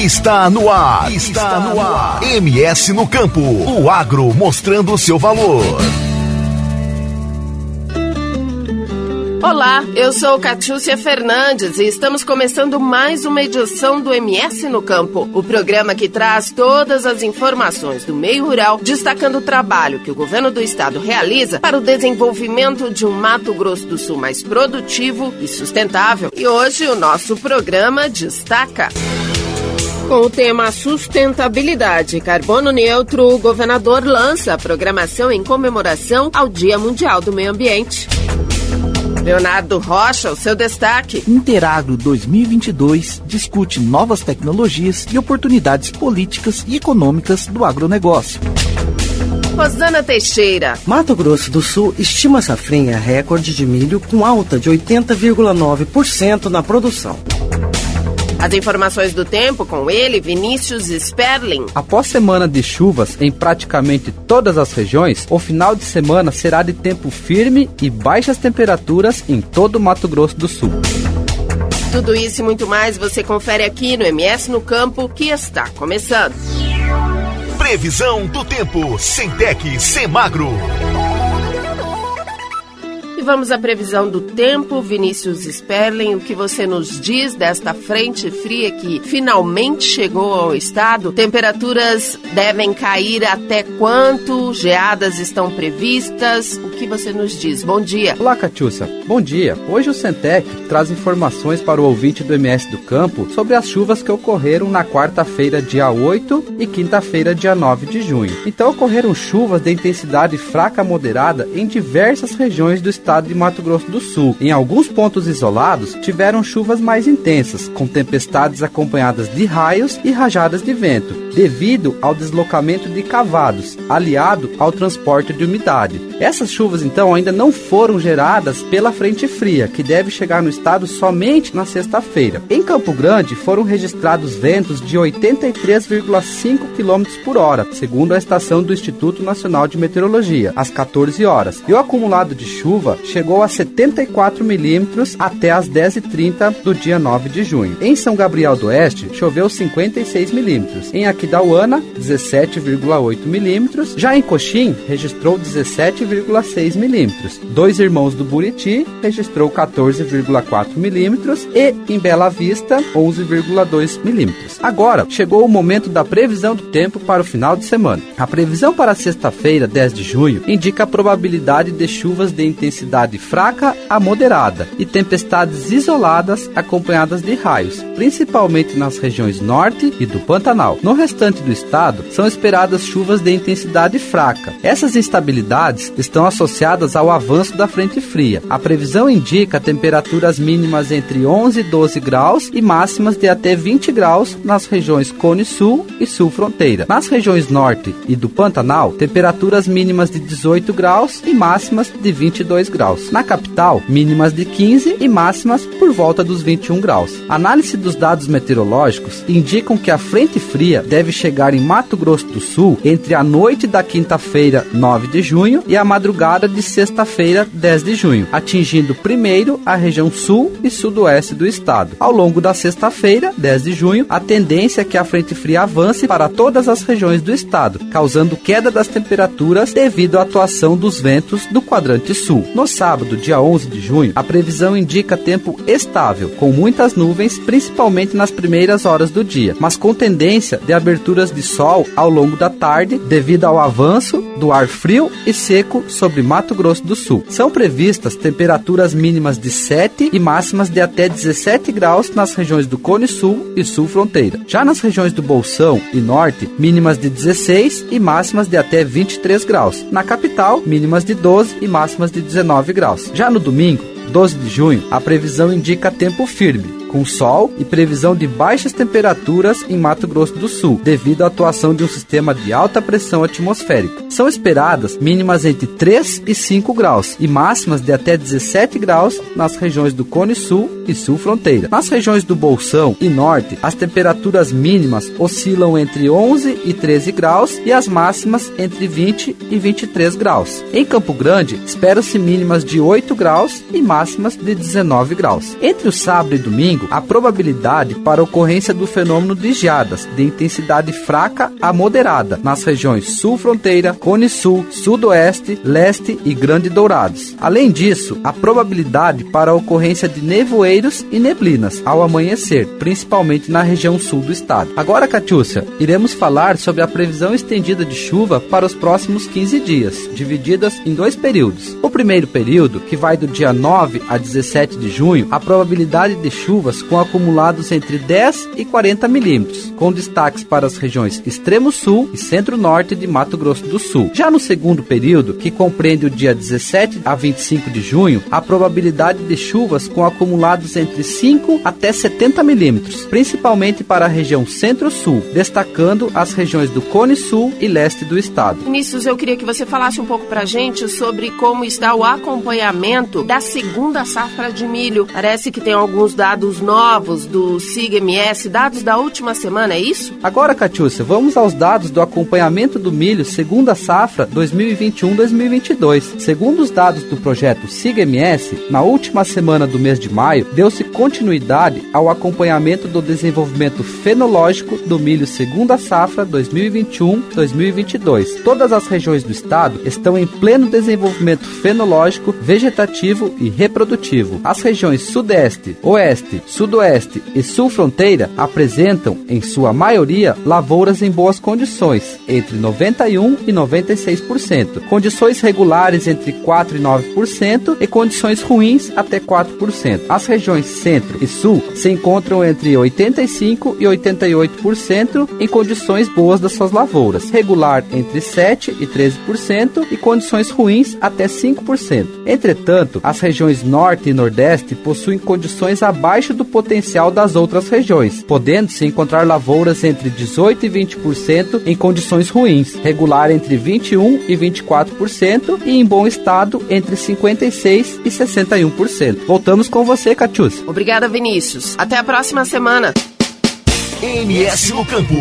Está no ar. Está no ar. MS no campo. O agro mostrando seu valor. Olá, eu sou Catiúcia Fernandes e estamos começando mais uma edição do MS no Campo, o programa que traz todas as informações do meio rural, destacando o trabalho que o governo do estado realiza para o desenvolvimento de um Mato Grosso do Sul mais produtivo e sustentável. E hoje o nosso programa destaca. Com o tema sustentabilidade carbono neutro, o governador lança a programação em comemoração ao Dia Mundial do Meio Ambiente. Leonardo Rocha, o seu destaque. Interagro 2022 discute novas tecnologias e oportunidades políticas e econômicas do agronegócio. Rosana Teixeira. Mato Grosso do Sul estima safrinha recorde de milho com alta de 80,9% na produção. As informações do tempo com ele, Vinícius Sperling. Após semana de chuvas em praticamente todas as regiões, o final de semana será de tempo firme e baixas temperaturas em todo o Mato Grosso do Sul. Tudo isso e muito mais você confere aqui no MS no Campo, que está começando. Previsão do tempo, Centec, Semagro. E vamos à previsão do tempo, Vinícius Sperling, o que você nos diz desta frente fria que finalmente chegou ao estado? Temperaturas devem cair até quanto? Geadas estão previstas? O que você nos diz? Bom dia. Olá, Catiúcia. Bom dia. Hoje o Centec traz informações para o ouvinte do MS do Campo sobre as chuvas que ocorreram na quarta-feira, dia 8 e quinta-feira, dia 9 de junho. Então ocorreram chuvas de intensidade fraca a moderada em diversas regiões do estado estado de Mato Grosso do Sul. Em alguns pontos isolados, tiveram chuvas mais intensas, com tempestades acompanhadas de raios e rajadas de vento, devido ao deslocamento de cavados, aliado ao transporte de umidade. Essas chuvas, então, ainda não foram geradas pela frente fria, que deve chegar no estado somente na sexta-feira. Em Campo Grande, foram registrados ventos de 83,5 km por hora, segundo a estação do Instituto Nacional de Meteorologia, às 14 horas. E o acumulado de chuva chegou a 74 milímetros até as 10h30 do dia 9 de junho. Em São Gabriel do Oeste, choveu 56 milímetros. Em Aquidauana, 17,8 milímetros. Já em Coxim, registrou 17,6 milímetros. Dois Irmãos do Buriti registrou 14,4 milímetros e em Bela Vista, 11,2 milímetros. Agora, chegou o momento da previsão do tempo para o final de semana. A previsão para sexta-feira, 10 de junho, indica a probabilidade de chuvas de intensidade intensidade fraca a moderada e tempestades isoladas acompanhadas de raios, principalmente nas regiões norte e do Pantanal. No restante do estado, são esperadas chuvas de intensidade fraca. Essas instabilidades estão associadas ao avanço da frente fria. A previsão indica temperaturas mínimas entre 11 e 12 graus e máximas de até 20 graus nas regiões Cone Sul e Sul Fronteira. Nas regiões norte e do Pantanal, temperaturas mínimas de 18 graus e máximas de 22 graus graus. Na capital, mínimas de 15 e máximas por volta dos 21 graus. Análise dos dados meteorológicos indicam que a frente fria deve chegar em Mato Grosso do Sul entre a noite da quinta-feira, 9 de junho, e a madrugada de sexta-feira, 10 de junho, atingindo primeiro a região sul e sudoeste do estado. Ao longo da sexta-feira, 10 de junho, a tendência é que a frente fria avance para todas as regiões do estado, causando queda das temperaturas devido à atuação dos ventos do quadrante sul. No sábado, dia 11 de junho, a previsão indica tempo estável, com muitas nuvens, principalmente nas primeiras horas do dia, mas com tendência de aberturas de sol ao longo da tarde, devido ao avanço do ar frio e seco sobre Mato Grosso do Sul. São previstas temperaturas mínimas de 7 e máximas de até 17 graus nas regiões do Cone Sul e Sul Fronteira. Já nas regiões do Bolsão e Norte, mínimas de 16 e máximas de até 23 graus. Na capital, mínimas de 12 e máximas de 19 19 graus. Já no domingo, 12 de junho, a previsão indica tempo firme, com sol e previsão de baixas temperaturas em Mato Grosso do Sul, devido à atuação de um sistema de alta pressão atmosférica. São esperadas mínimas entre 3 e 5 graus e máximas de até 17 graus nas regiões do Cone Sul e Sul Fronteira. Nas regiões do Bolsão e Norte, as temperaturas mínimas oscilam entre 11 e 13 graus e as máximas entre 20 e 23 graus. Em Campo Grande, espera-se mínimas de 8 graus e máximas de 19 graus. Entre o sábado e domingo, domingo a probabilidade para ocorrência do fenômeno de geadas de intensidade fraca a moderada nas regiões sul fronteira, cone sul, sudoeste, leste e grande dourados. Além disso, a probabilidade para a ocorrência de nevoeiros e neblinas ao amanhecer, principalmente na região sul do estado. Agora, Catiúcia, iremos falar sobre a previsão estendida de chuva para os próximos 15 dias, divididas em dois períodos. O primeiro período, que vai do dia 9 a 17 de junho, a probabilidade de com acumulados entre 10 e 40 milímetros, com destaques para as regiões extremo sul e centro-norte de Mato Grosso do Sul. Já no segundo período, que compreende o dia 17 a 25 de junho, a probabilidade de chuvas com acumulados entre 5 até 70 milímetros, principalmente para a região centro-sul, destacando as regiões do Cone Sul e leste do estado. Vinícius, eu queria que você falasse um pouco para a gente sobre como está o acompanhamento da segunda safra de milho. Parece que tem alguns dados novos do SIG-MS, dados da última semana, é isso? Agora, Catiúcia, vamos aos dados do acompanhamento do milho segunda safra 2021-2022. Segundo os dados do projeto SIG-MS, na última semana do mês de maio, deu-se continuidade ao acompanhamento do desenvolvimento fenológico do milho segunda safra 2021-2022. Todas as regiões do estado estão em pleno desenvolvimento fenológico, vegetativo e reprodutivo. As regiões sudeste, oeste, sudoeste e sul fronteira apresentam, em sua maioria, lavouras em boas condições, entre 91 e 96%, condições regulares entre 4 e 9% e condições ruins até 4%. As regiões centro e sul se encontram entre 85 e 88% em condições boas das suas lavouras, regular entre 7 e 13% e condições ruins até 5%. Entretanto, as regiões norte e nordeste possuem condições abaixo do potencial das outras regiões, podendo-se encontrar lavouras entre 18 e 20% em condições ruins, regular entre 21 e 24% e em bom estado entre 56 e 61%. Voltamos com você, Catius. Obrigada, Vinícius. Até a próxima semana. MS no Campo.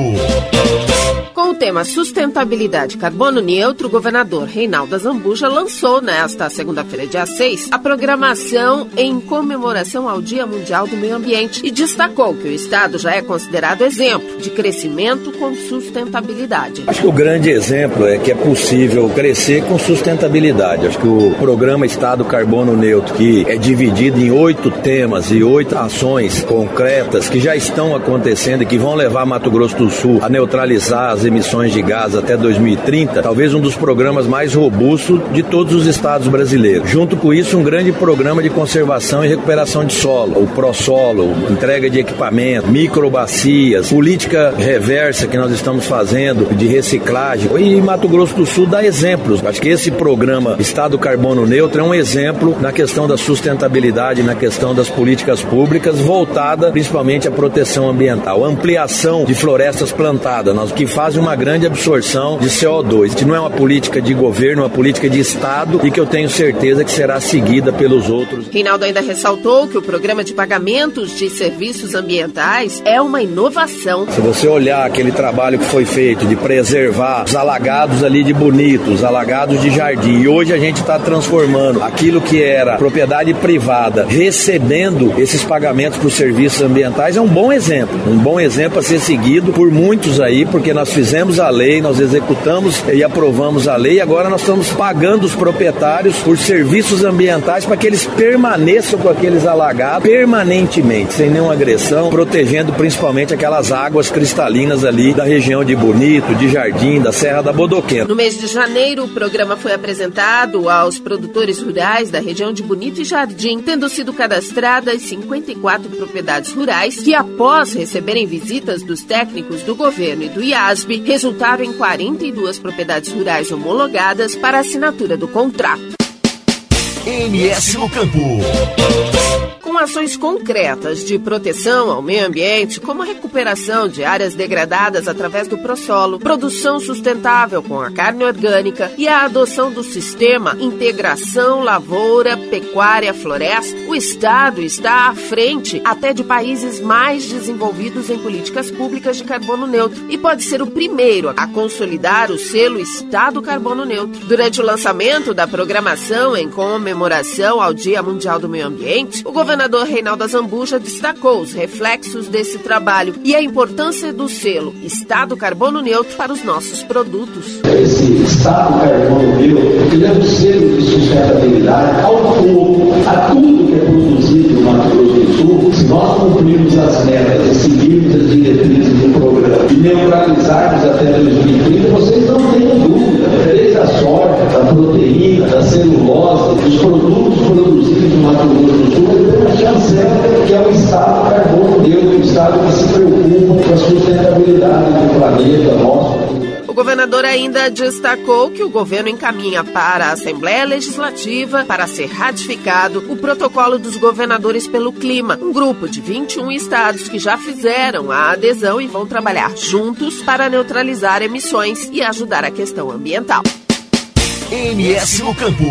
Com o tema Sustentabilidade Carbono Neutro, o governador Reinaldo Azambuja lançou nesta segunda-feira, dia 6, a programação em comemoração ao Dia Mundial do Meio Ambiente e destacou que o Estado já é considerado exemplo de crescimento com sustentabilidade. Acho que o grande exemplo é que é possível crescer com sustentabilidade. Acho que o programa Estado Carbono Neutro, que é dividido em oito temas e oito ações concretas que já estão acontecendo e que vão levar Mato Grosso do Sul a neutralizar as emissões de gás até 2030, talvez um dos programas mais robustos de todos os estados brasileiros. Junto com isso, um grande programa de conservação e recuperação de solo, o ProSolo, entrega de equipamento, microbacias, política reversa que nós estamos fazendo de reciclagem. E Mato Grosso do Sul dá exemplos. Acho que esse programa Estado Carbono Neutro é um exemplo na questão da sustentabilidade, na questão das políticas públicas voltada principalmente à proteção ambiental, ampliação de florestas plantadas, nós que fazem uma grande absorção de CO2. Que não é uma política de governo, é uma política de Estado e que eu tenho certeza que será seguida pelos outros. Reinaldo ainda ressaltou que o programa de pagamentos de serviços ambientais é uma inovação. Se você olhar aquele trabalho que foi feito de preservar os alagados ali de Bonito, os alagados de Jardim, e hoje a gente está transformando aquilo que era propriedade privada, recebendo esses pagamentos por serviços ambientais, é um bom exemplo. Um bom exemplo a ser seguido por muitos aí, porque nós fizemos a lei, nós executamos e aprovamos a lei, agora nós estamos pagando os proprietários por serviços ambientais para que eles permaneçam com aqueles alagados permanentemente, sem nenhuma agressão, protegendo principalmente aquelas águas cristalinas ali da região de Bonito, de Jardim, da Serra da Bodoquena. No mês de janeiro, o programa foi apresentado aos produtores rurais da região de Bonito e Jardim, tendo sido cadastradas 54 propriedades rurais que, após receberem visitas dos técnicos do governo e do IASB, resultaram em 42 propriedades rurais homologadas para assinatura do contrato. MS no Campo. Ações concretas de proteção ao meio ambiente, como a recuperação de áreas degradadas através do prosolo, produção sustentável com a carne orgânica e a adoção do sistema Integração Lavoura, Pecuária, Floresta, o Estado está à frente até de países mais desenvolvidos em políticas públicas de carbono neutro e pode ser o primeiro a consolidar o selo Estado Carbono Neutro. Durante o lançamento da programação em comemoração ao Dia Mundial do Meio Ambiente, o governador governador Reinaldo Azambuja destacou os reflexos desse trabalho e a importância do selo Estado Carbono Neutro para os nossos produtos. Esse Estado Carbono Neutro, é um selo de sustentabilidade ao povo, a tudo que é produzido no Mato Grosso do Sul. Se nós cumprirmos as metas e seguirmos as diretrizes do programa e neutralizarmos até 2030, vocês não tenham dúvida, soja, da proteína, da celulose, dos produtos produzidos no Mato Grosso do Sul, ele tem uma chancela que é o Estado carbono neutro, o Estado que se preocupa com a sustentabilidade do planeta nosso. O governador ainda destacou que o governo encaminha para a Assembleia Legislativa para ser ratificado o protocolo dos governadores pelo clima, um grupo de 21 estados que já fizeram a adesão e vão trabalhar juntos para neutralizar emissões e ajudar a questão ambiental. MS no Campo.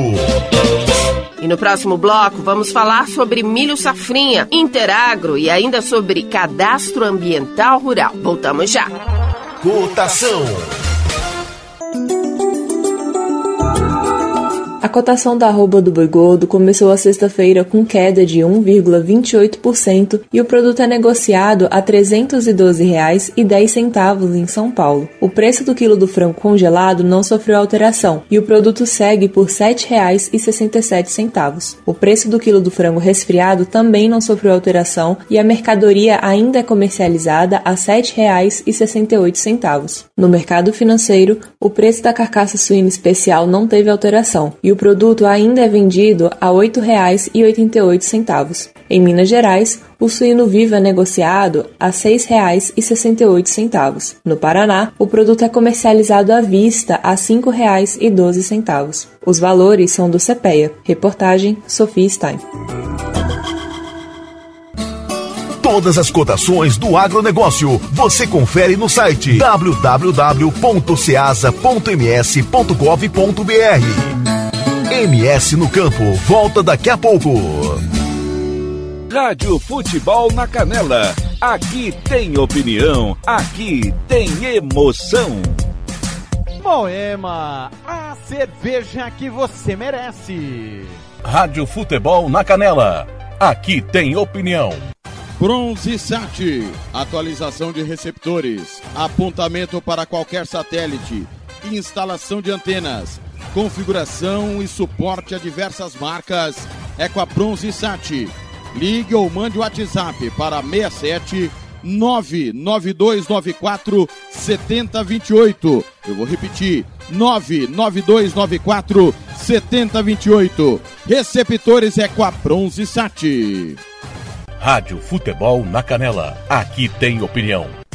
E no próximo bloco vamos falar sobre milho safrinha, interagro e ainda sobre cadastro ambiental rural. Voltamos já. Cotação. A cotação da arroba do boi gordo começou a sexta-feira com queda de 1,28% e o produto é negociado a R$ 312,10 em São Paulo. O preço do quilo do frango congelado não sofreu alteração e o produto segue por R$ 7,67. O preço do quilo do frango resfriado também não sofreu alteração e a mercadoria ainda é comercializada a R$ 7,68. No mercado financeiro, o preço da carcaça suína especial não teve alteração e o produto ainda é vendido a R$ 8,88. Em Minas Gerais, o suíno vivo é negociado a R$ 6,68. No Paraná, o produto é comercializado à vista a R$ 5,12. Os valores são do CPEA. Reportagem Sofia Stein. Todas as cotações do agronegócio você confere no site www.ceasa.ms.gov.br. MS no Campo volta daqui a pouco. Rádio Futebol na Canela. Aqui tem opinião, aqui tem emoção. Moema, a cerveja que você merece. Rádio Futebol na Canela. Aqui tem opinião. Bronze Sat, atualização de receptores, apontamento para qualquer satélite, instalação de antenas configuração e suporte a diversas marcas é com a Bronze Sat. Ligue ou mande o WhatsApp para 67 99294 7028. Eu vou repetir: 99294 7028. Receptores é com a Bronze Sat. Rádio Futebol na Canela. Aqui tem opinião.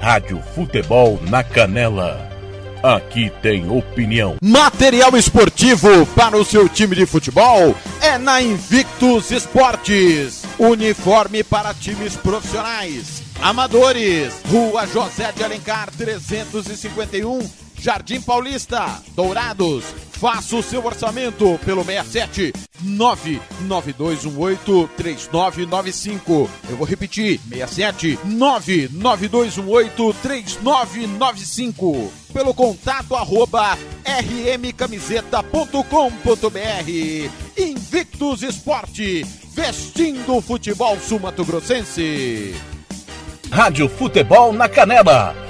Rádio Futebol na Canela. Aqui tem opinião. Material esportivo para o seu time de futebol é na Invictus Esportes. Uniforme para times profissionais, amadores. Rua José de Alencar 351, Jardim Paulista, Dourados. Faça o seu orçamento pelo 67 992183995. Eu vou repetir: 67 992183995. Pelo contato arroba rmcamiseta.com.br. Invictus Esporte, vestindo o futebol sumato-grossense. Rádio Futebol na Canela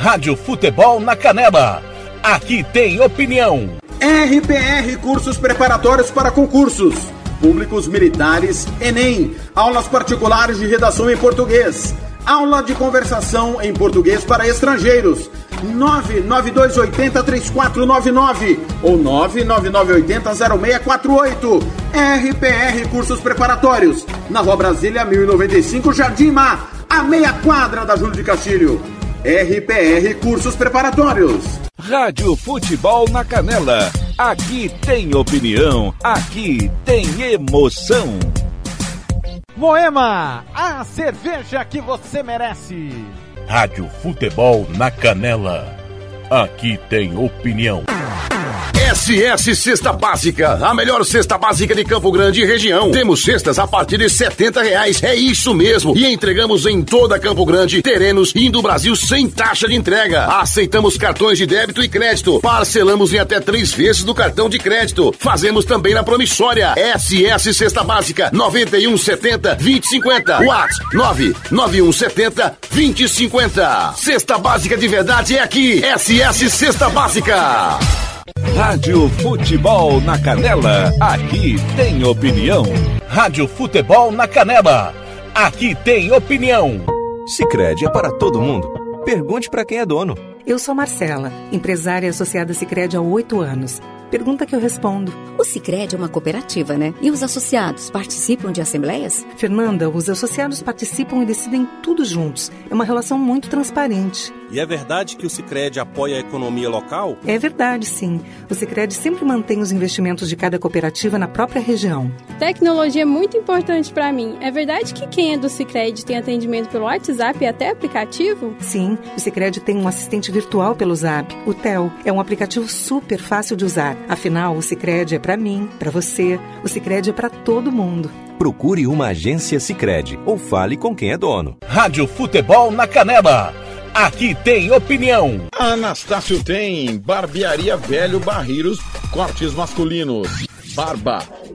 Rádio Futebol na Canela. Aqui tem opinião. RPR Cursos Preparatórios para Concursos. públicos militares, Enem, aulas particulares de redação em português, aula de conversação em português para estrangeiros. 992803499 ou 999800648. RPR Cursos Preparatórios, na Rua Brasília 1095, Jardim Mar, a meia quadra da Júlio de Castilho. RPR Cursos Preparatórios. Rádio Futebol na Canela. Aqui tem opinião, aqui tem emoção. Moema, a cerveja que você merece. Rádio Futebol na Canela. Aqui tem opinião. SS Cesta Básica, a melhor cesta básica de Campo Grande e região. Temos cestas a partir de setenta reais, é isso mesmo. E entregamos em toda Campo Grande, terrenos e do Brasil sem taxa de entrega. Aceitamos cartões de débito e crédito. Parcelamos em até três vezes do cartão de crédito. Fazemos também na promissória. SS Cesta Básica, 9170 2050. Whats 99170 2050. Cesta Básica de verdade é aqui. SS Cesta Básica. Rádio Futebol na Canela. Aqui tem opinião. Rádio Futebol na Canela. Aqui tem opinião. Sicredi é para todo mundo. Pergunte para quem é dono. Eu sou Marcela, empresária associada Sicredi há oito anos. Pergunta que eu respondo. O Sicredi é uma cooperativa, né? E os associados participam de assembleias? Fernanda, os associados participam e decidem tudo juntos. É uma relação muito transparente. E é verdade que o Sicredi apoia a economia local? É verdade, sim. O Sicredi sempre mantém os investimentos de cada cooperativa na própria região. Tecnologia é muito importante para mim. É verdade que quem é do Sicredi tem atendimento pelo WhatsApp e até aplicativo? Sim, o Sicredi tem um assistente virtual pelo Zap, o Tel. É um aplicativo super fácil de usar. Afinal, o Sicredi é para mim, para você. O Sicredi é para todo mundo. Procure uma agência Sicredi ou fale com quem é dono. Rádio Futebol na Canela. Aqui tem opinião. Anastácio tem barbearia velho barreiros, cortes masculinos, barba,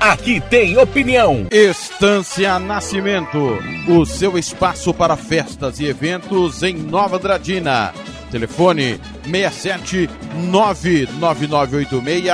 Aqui tem opinião. Estância Nascimento, o seu espaço para festas e eventos em Nova Andradina. Telefone 67 99986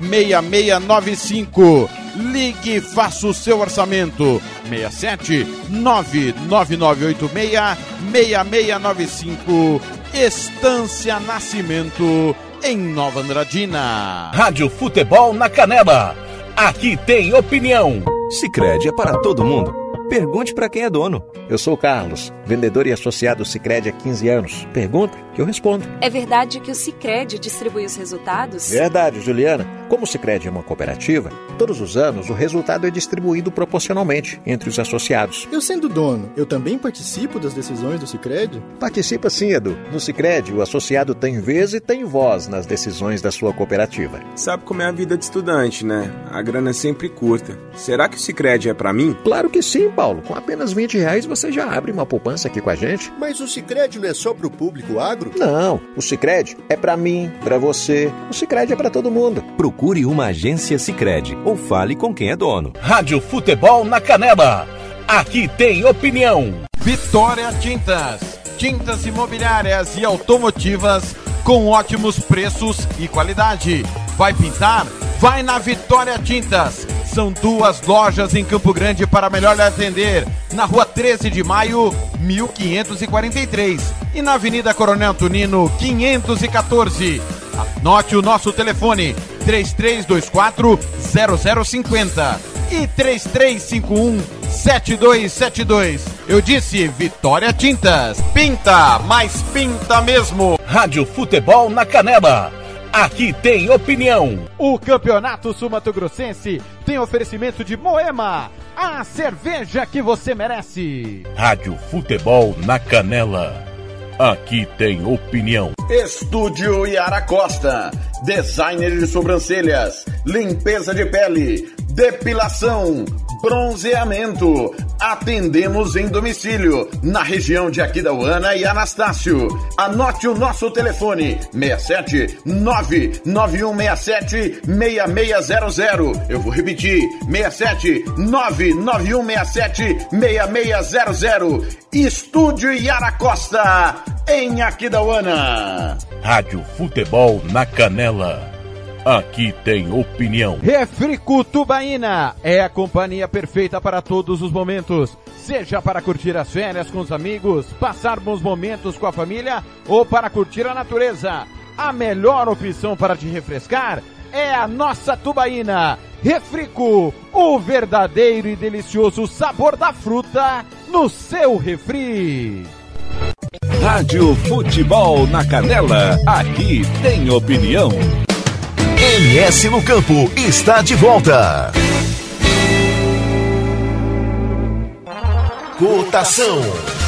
6695. Ligue e faça o seu orçamento. 67 99986 6695. Estância Nascimento em Nova Andradina. Rádio Futebol na Canela. Aqui tem opinião. Sicredi é para todo mundo. Pergunte para quem é dono. Eu sou o Carlos, vendedor e associado Sicredi há 15 anos. Pergunta que eu respondo. É verdade que o Sicredi distribui os resultados? Verdade, Juliana. Como o Sicredi é uma cooperativa, todos os anos o resultado é distribuído proporcionalmente entre os associados. Eu sendo dono, eu também participo das decisões do Sicredi? Participa sim, Edu. No Sicredi, o associado tem vez e tem voz nas decisões da sua cooperativa. Sabe como é a vida de estudante, né? A grana é sempre curta. Será que o Sicredi é para mim? Claro que sim, Paulo. Com apenas 20 reais você já abre uma poupança aqui com a gente. Mas o Sicredi não é só para o público agro? Não, o Sicredi é para mim, para você. O Sicredi é para todo mundo. Procure uma agência Sicredi ou fale com quem é dono. Rádio Futebol na Canela. Aqui tem opinião. Vitória Tintas. Tintas imobiliárias e automotivas com ótimos preços e qualidade. Vai pintar? Vai na Vitória Tintas. São duas lojas em Campo Grande para melhor lhe atender. Na rua 13 de maio, 1543. E na Avenida Coronel Tunino, 514. Anote o nosso telefone: 3324 0050 e 3351 7272. Eu disse Vitória Tintas. Pinta, mas pinta mesmo. Rádio Futebol na Canela. Aqui tem opinião. O Campeonato Sumato Grossense tem oferecimento de Moema, a cerveja que você merece. Rádio Futebol na Canela. Aqui tem opinião. Estúdio Yara Costa. Designer de sobrancelhas, limpeza de pele, depilação, Bronzeamento. Atendemos em domicílio, na região de Aquidauana e Anastácio. Anote o nosso telefone: 67 99167 6600. Eu vou repetir: 67 99167 6600. Estúdio Yara Costa, em Aquidauana. Rádio Futebol na Canela. Aqui tem opinião. Refrico Tubaína é a companhia perfeita para todos os momentos. Seja para curtir as férias com os amigos, passar bons momentos com a família ou para curtir a natureza. A melhor opção para te refrescar é a nossa Tubaína. Refrico, o verdadeiro e delicioso sabor da fruta no seu refri. Rádio Futebol na Canela. Aqui tem opinião. MS no Campo está de volta. Cotação.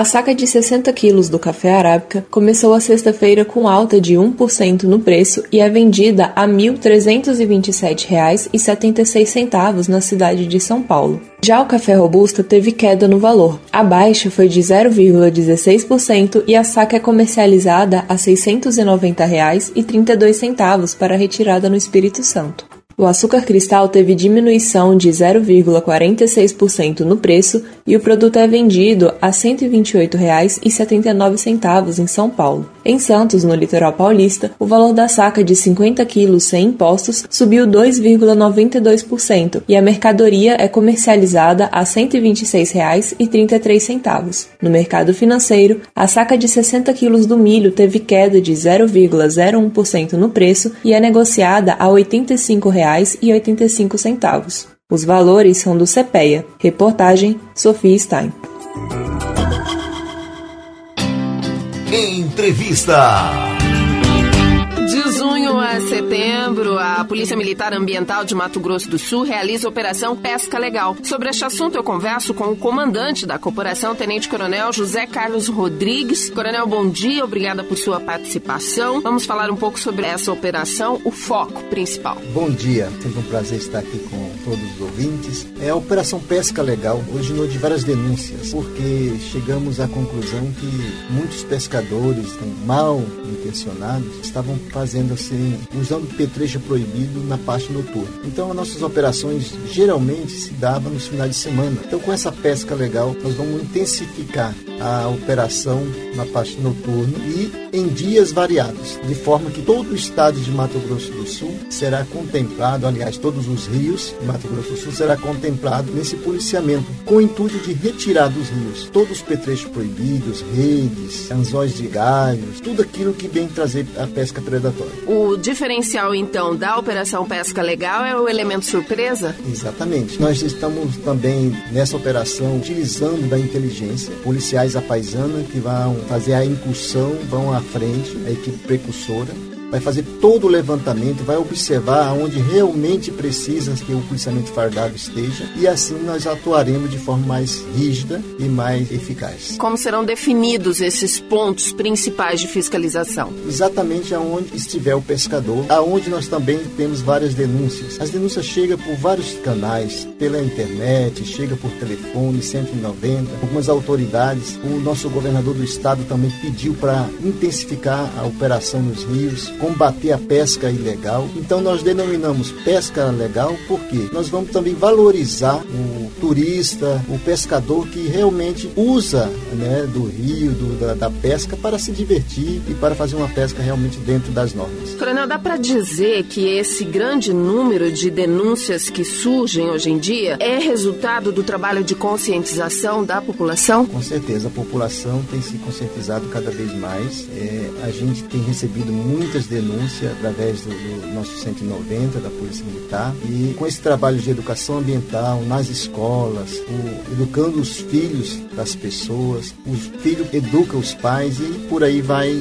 A saca de 60 quilos do café arábica começou a sexta-feira com alta de 1% no preço e é vendida a R$ 1.327,76 na cidade de São Paulo. Já o café robusta teve queda no valor. A baixa foi de 0,16% e a saca é comercializada a R$ 690,32 para retirada no Espírito Santo. O açúcar cristal teve diminuição de 0,46% no preço e o produto é vendido a R$ 128,79 em São Paulo. Em Santos, no litoral paulista, o valor da saca de 50 quilos sem impostos subiu 2,92% e a mercadoria é comercializada a R$ 126,33. No mercado financeiro, a saca de 60 quilos do milho teve queda de 0,01% no preço e é negociada a R$ 85,85. Os valores são do CPEA. Reportagem Sofia Stein. Entrevista. Junho a setembro, a Polícia Militar Ambiental de Mato Grosso do Sul realiza a Operação Pesca Legal. Sobre este assunto, eu converso com o comandante da corporação, Tenente Coronel José Carlos Rodrigues. Coronel, bom dia, obrigada por sua participação. Vamos falar um pouco sobre essa operação, o foco principal. Bom dia, sempre um prazer estar aqui com todos os ouvintes. É a Operação Pesca Legal originou de várias denúncias, porque chegamos à conclusão que muitos pescadores mal intencionados estavam fazendo assim, usando petrecho proibido na parte noturna. Então, as nossas operações geralmente se davam nos finais de semana. Então, com essa pesca legal, nós vamos intensificar a operação na parte noturna e em dias variados, de forma que todo o estado de Mato Grosso do Sul será contemplado, aliás, todos os rios de Mato Grosso do Sul será contemplado nesse policiamento, com o intuito de retirar dos rios todos os petrechos proibidos, redes, anzóis de galhos, tudo aquilo que vem trazer a pesca predatória. O diferencial, então, da Operação Pesca Legal é o elemento surpresa? Exatamente. Nós estamos também nessa operação utilizando da inteligência, policiais à paisana que vão fazer a incursão, vão à frente, a equipe precursora, vai fazer todo o levantamento, vai observar aonde realmente precisa que o policiamento fardado esteja e assim nós atuaremos de forma mais rígida e mais eficaz. Como serão definidos esses pontos principais de fiscalização? Exatamente aonde estiver o pescador, aonde nós também temos várias denúncias. As denúncias chegam por vários canais, pela internet, chega por telefone 190, algumas autoridades. O nosso governador do estado também pediu para intensificar a operação nos rios combater a pesca ilegal. Então nós denominamos pesca legal porque nós vamos também valorizar o turista, o pescador que realmente usa né, do rio, do, da, da pesca para se divertir e para fazer uma pesca realmente dentro das normas. Coronel, dá para dizer que esse grande número de denúncias que surgem hoje em dia é resultado do trabalho de conscientização da população? Com certeza, a população tem se conscientizado cada vez mais. É, a gente tem recebido muitas denúncia através do, do, nosso 190 da Polícia Militar e com esse trabalho de educação ambiental nas escolas, o, educando os filhos das pessoas, os filhos educam os pais e por aí vai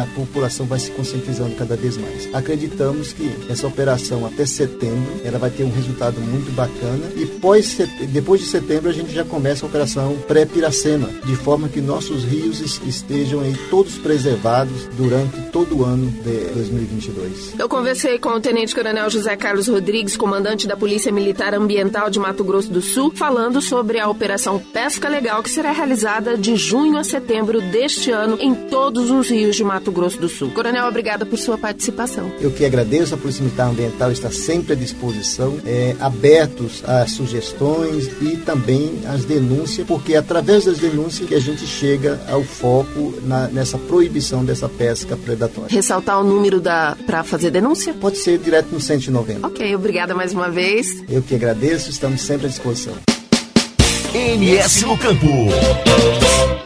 a população vai se conscientizando cada vez mais. Acreditamos que essa operação até setembro ela vai ter um resultado muito bacana e pós, depois de setembro a gente já começa a operação pré-Piracema, de forma que nossos rios estejam aí todos preservados durante todo o ano de, 2022. Eu conversei com o Tenente Coronel José Carlos Rodrigues, comandante da Polícia Militar Ambiental de Mato Grosso do Sul, falando sobre a Operação Pesca Legal que será realizada de junho a setembro deste ano em todos os rios de Mato Grosso do Sul. Coronel, obrigada por sua participação. Eu que agradeço, a Polícia Militar Ambiental está sempre à disposição, é, abertos às sugestões e também às denúncias, porque é através das denúncias que a gente chega ao foco na, nessa proibição dessa pesca predatória. Ressaltar o número da para fazer denúncia? Pode ser direto no 190. Ok, obrigada mais uma vez. Eu que agradeço, estamos sempre à disposição. MS no Campo.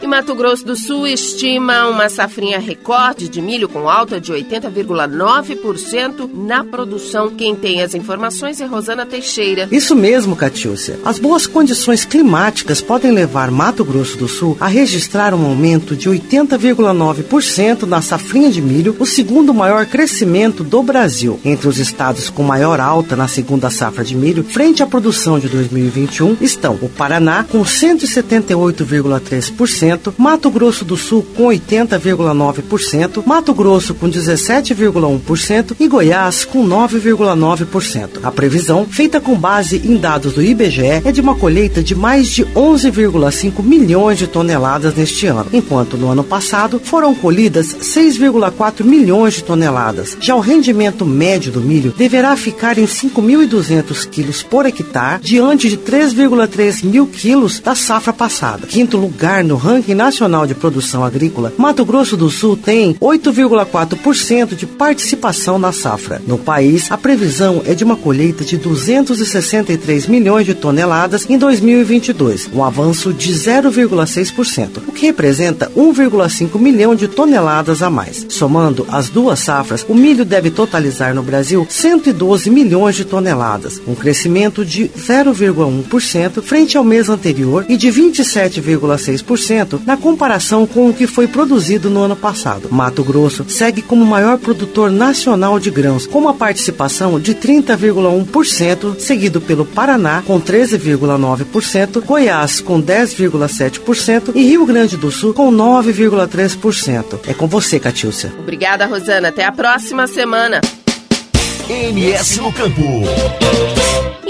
E Mato Grosso do Sul estima uma safrinha recorde de milho com alta de 80,9% na produção. Quem tem as informações é Rosana Teixeira. Isso mesmo, Catiúcia. As boas condições climáticas podem levar Mato Grosso do Sul a registrar um aumento de 80,9% na safrinha de milho, o segundo maior crescimento do Brasil. Entre os estados com maior alta na segunda safra de milho, frente à produção de 2021, estão o Paraná com 178,3%, Mato Grosso do Sul com 80,9%, Mato Grosso com 17,1% e Goiás com 9,9%. A previsão, feita com base em dados do IBGE, é de uma colheita de mais de 11,5 milhões de toneladas neste ano, enquanto no ano passado foram colhidas 6,4 milhões de toneladas. Já o rendimento médio do milho deverá ficar em 5.200 quilos por hectare, diante de 3,3 mil quilos da safra passada. Quinto lugar no ranking nacional de produção agrícola, Mato Grosso do Sul tem 8,4% de participação na safra. No país, a previsão é de uma colheita de 263 milhões de toneladas em 2022, um avanço de 0,6%, o que representa 1,5 milhão de toneladas a mais. Somando as duas safras, o milho deve totalizar no Brasil 112 milhões de toneladas, um crescimento de 0,1% frente ao mês anterior e de 27,6% na comparação com o que foi produzido no ano passado. Mato Grosso segue como o maior produtor nacional de grãos, com uma participação de 30,1%, seguido pelo Paraná com 13,9%, Goiás com 10,7% e Rio Grande do Sul com 9,3%. É com você, Catiúcia. Obrigada, Rosana. Até a próxima semana. MS no Campo.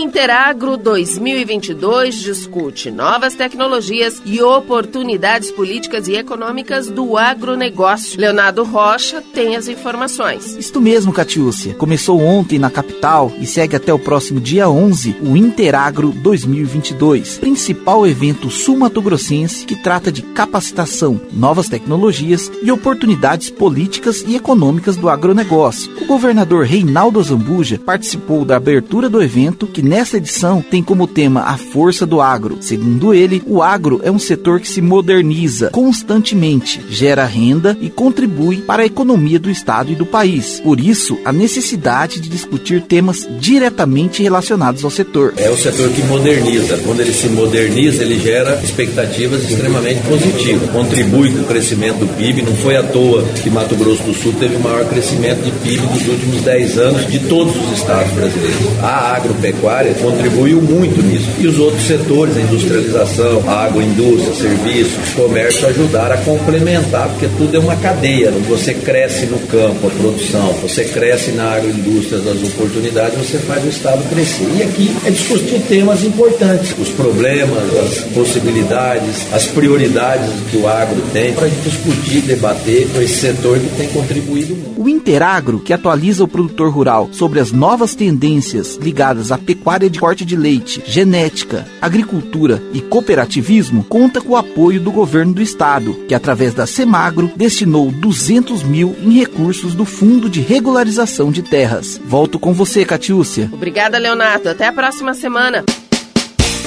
Interagro 2022 discute novas tecnologias e oportunidades políticas e econômicas do agronegócio. Leonardo Rocha tem as informações. Isto mesmo, Catiúcia. Começou ontem na capital e segue até o próximo dia 11 o Interagro 2022, principal evento sul-mato-grossense que trata de capacitação, novas tecnologias e oportunidades políticas e econômicas do agronegócio. O governador Reinaldo Zambuja participou da abertura do evento que nesta edição tem como tema a força do agro. Segundo ele, o agro é um setor que se moderniza constantemente, gera renda e contribui para a economia do estado e do país. Por isso, a necessidade de discutir temas diretamente relacionados ao setor. É o setor que moderniza. Quando ele se moderniza, ele gera expectativas extremamente positivas. Contribui com o crescimento do PIB. Não foi à toa que Mato Grosso do Sul teve o maior crescimento de PIB dos últimos 10 anos de todos os estados brasileiros. A agropecuária contribuiu muito nisso. E os outros setores, a industrialização, a agroindústria, serviços, comércio, ajudaram a complementar, porque tudo é uma cadeia. Você cresce no campo, a produção, você cresce na agroindústria, das oportunidades, você faz o Estado crescer. E aqui é discutir temas importantes, os problemas, as possibilidades, as prioridades que o agro tem, para discutir, debater com esse setor que tem contribuído muito. O Interagro, que atualiza o produtor rural sobre as novas tendências ligadas à pecuária de corte de leite, genética, agricultura e cooperativismo, conta com o apoio do governo do estado, que através da Semagro destinou 200 mil em recursos do Fundo de Regularização de Terras. Volto com você, Catiúcia. Obrigada, Leonardo. Até a próxima semana.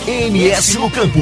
MS no Campo.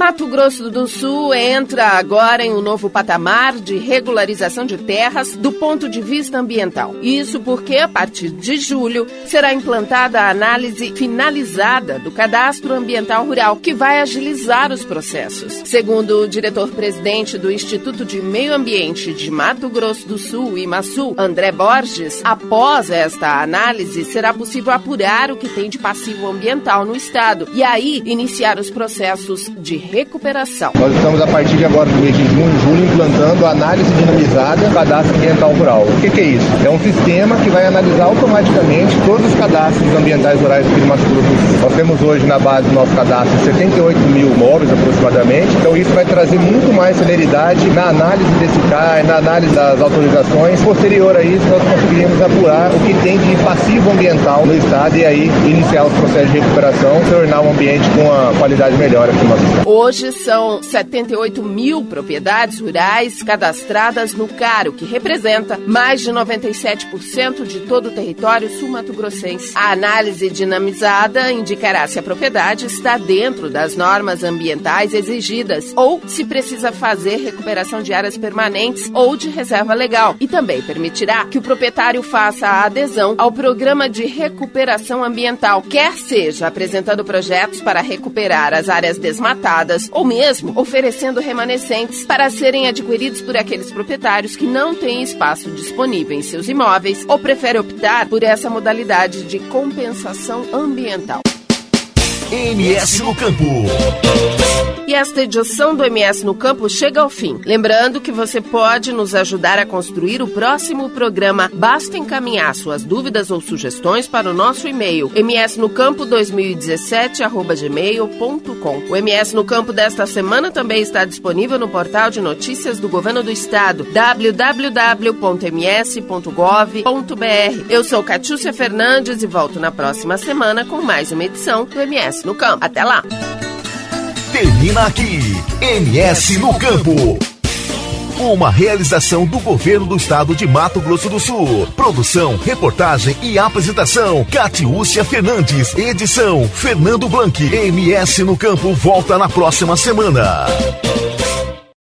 Mato Grosso do Sul entra agora em um novo patamar de regularização de terras do ponto de vista ambiental. Isso porque, a partir de julho, será implantada a análise finalizada do cadastro ambiental rural, que vai agilizar os processos. Segundo o diretor-presidente do Instituto de Meio Ambiente de Mato Grosso do Sul, IMASU, André Borges, após esta análise, será possível apurar o que tem de passivo ambiental no estado e aí iniciar os processos de recuperação. Nós estamos a partir de agora, no mês de junho, julho, implantando análise dinamizada do cadastro ambiental rural. O que, que é isso? É um sistema que vai analisar automaticamente todos os cadastros ambientais rurais aqui do Mato Grosso. Nós temos hoje na base do nosso cadastro 78 mil móveis aproximadamente, então isso vai trazer muito mais celeridade na análise desse CAI, na análise das autorizações. Posterior a isso, nós conseguimos apurar o que tem de passivo ambiental no estado e aí iniciar os processos de recuperação, tornar o ambiente com uma qualidade melhor aqui no nosso estado. Hoje são 78 mil propriedades rurais cadastradas no CARO, que representa mais de 97% de todo o território sul-mato-grossense. A análise dinamizada indicará se a propriedade está dentro das normas ambientais exigidas ou se precisa fazer recuperação de áreas permanentes ou de reserva legal e também permitirá que o proprietário faça a adesão ao programa de recuperação ambiental, quer seja apresentando projetos para recuperar as áreas desmatadas ou mesmo oferecendo remanescentes para serem adquiridos por aqueles proprietários que não têm espaço disponível em seus imóveis ou preferem optar por essa modalidade de compensação ambiental. MS no Campo. E esta edição do MS no Campo chega ao fim. Lembrando que você pode nos ajudar a construir o próximo programa. Basta encaminhar suas dúvidas ou sugestões para o nosso e-mail msnocampo2017@gmail.com. O MS no Campo desta semana também está disponível no portal de notícias do Governo do Estado www.ms.gov.br. Eu sou Catiúcia Fernandes e volto na próxima semana com mais uma edição do MS no Campo. Até lá! Termina aqui, MS no Campo. Uma realização do governo do estado de Mato Grosso do Sul. Produção, reportagem e apresentação: Catiúcia Fernandes. Edição: Fernando Blanc. MS no Campo volta na próxima semana.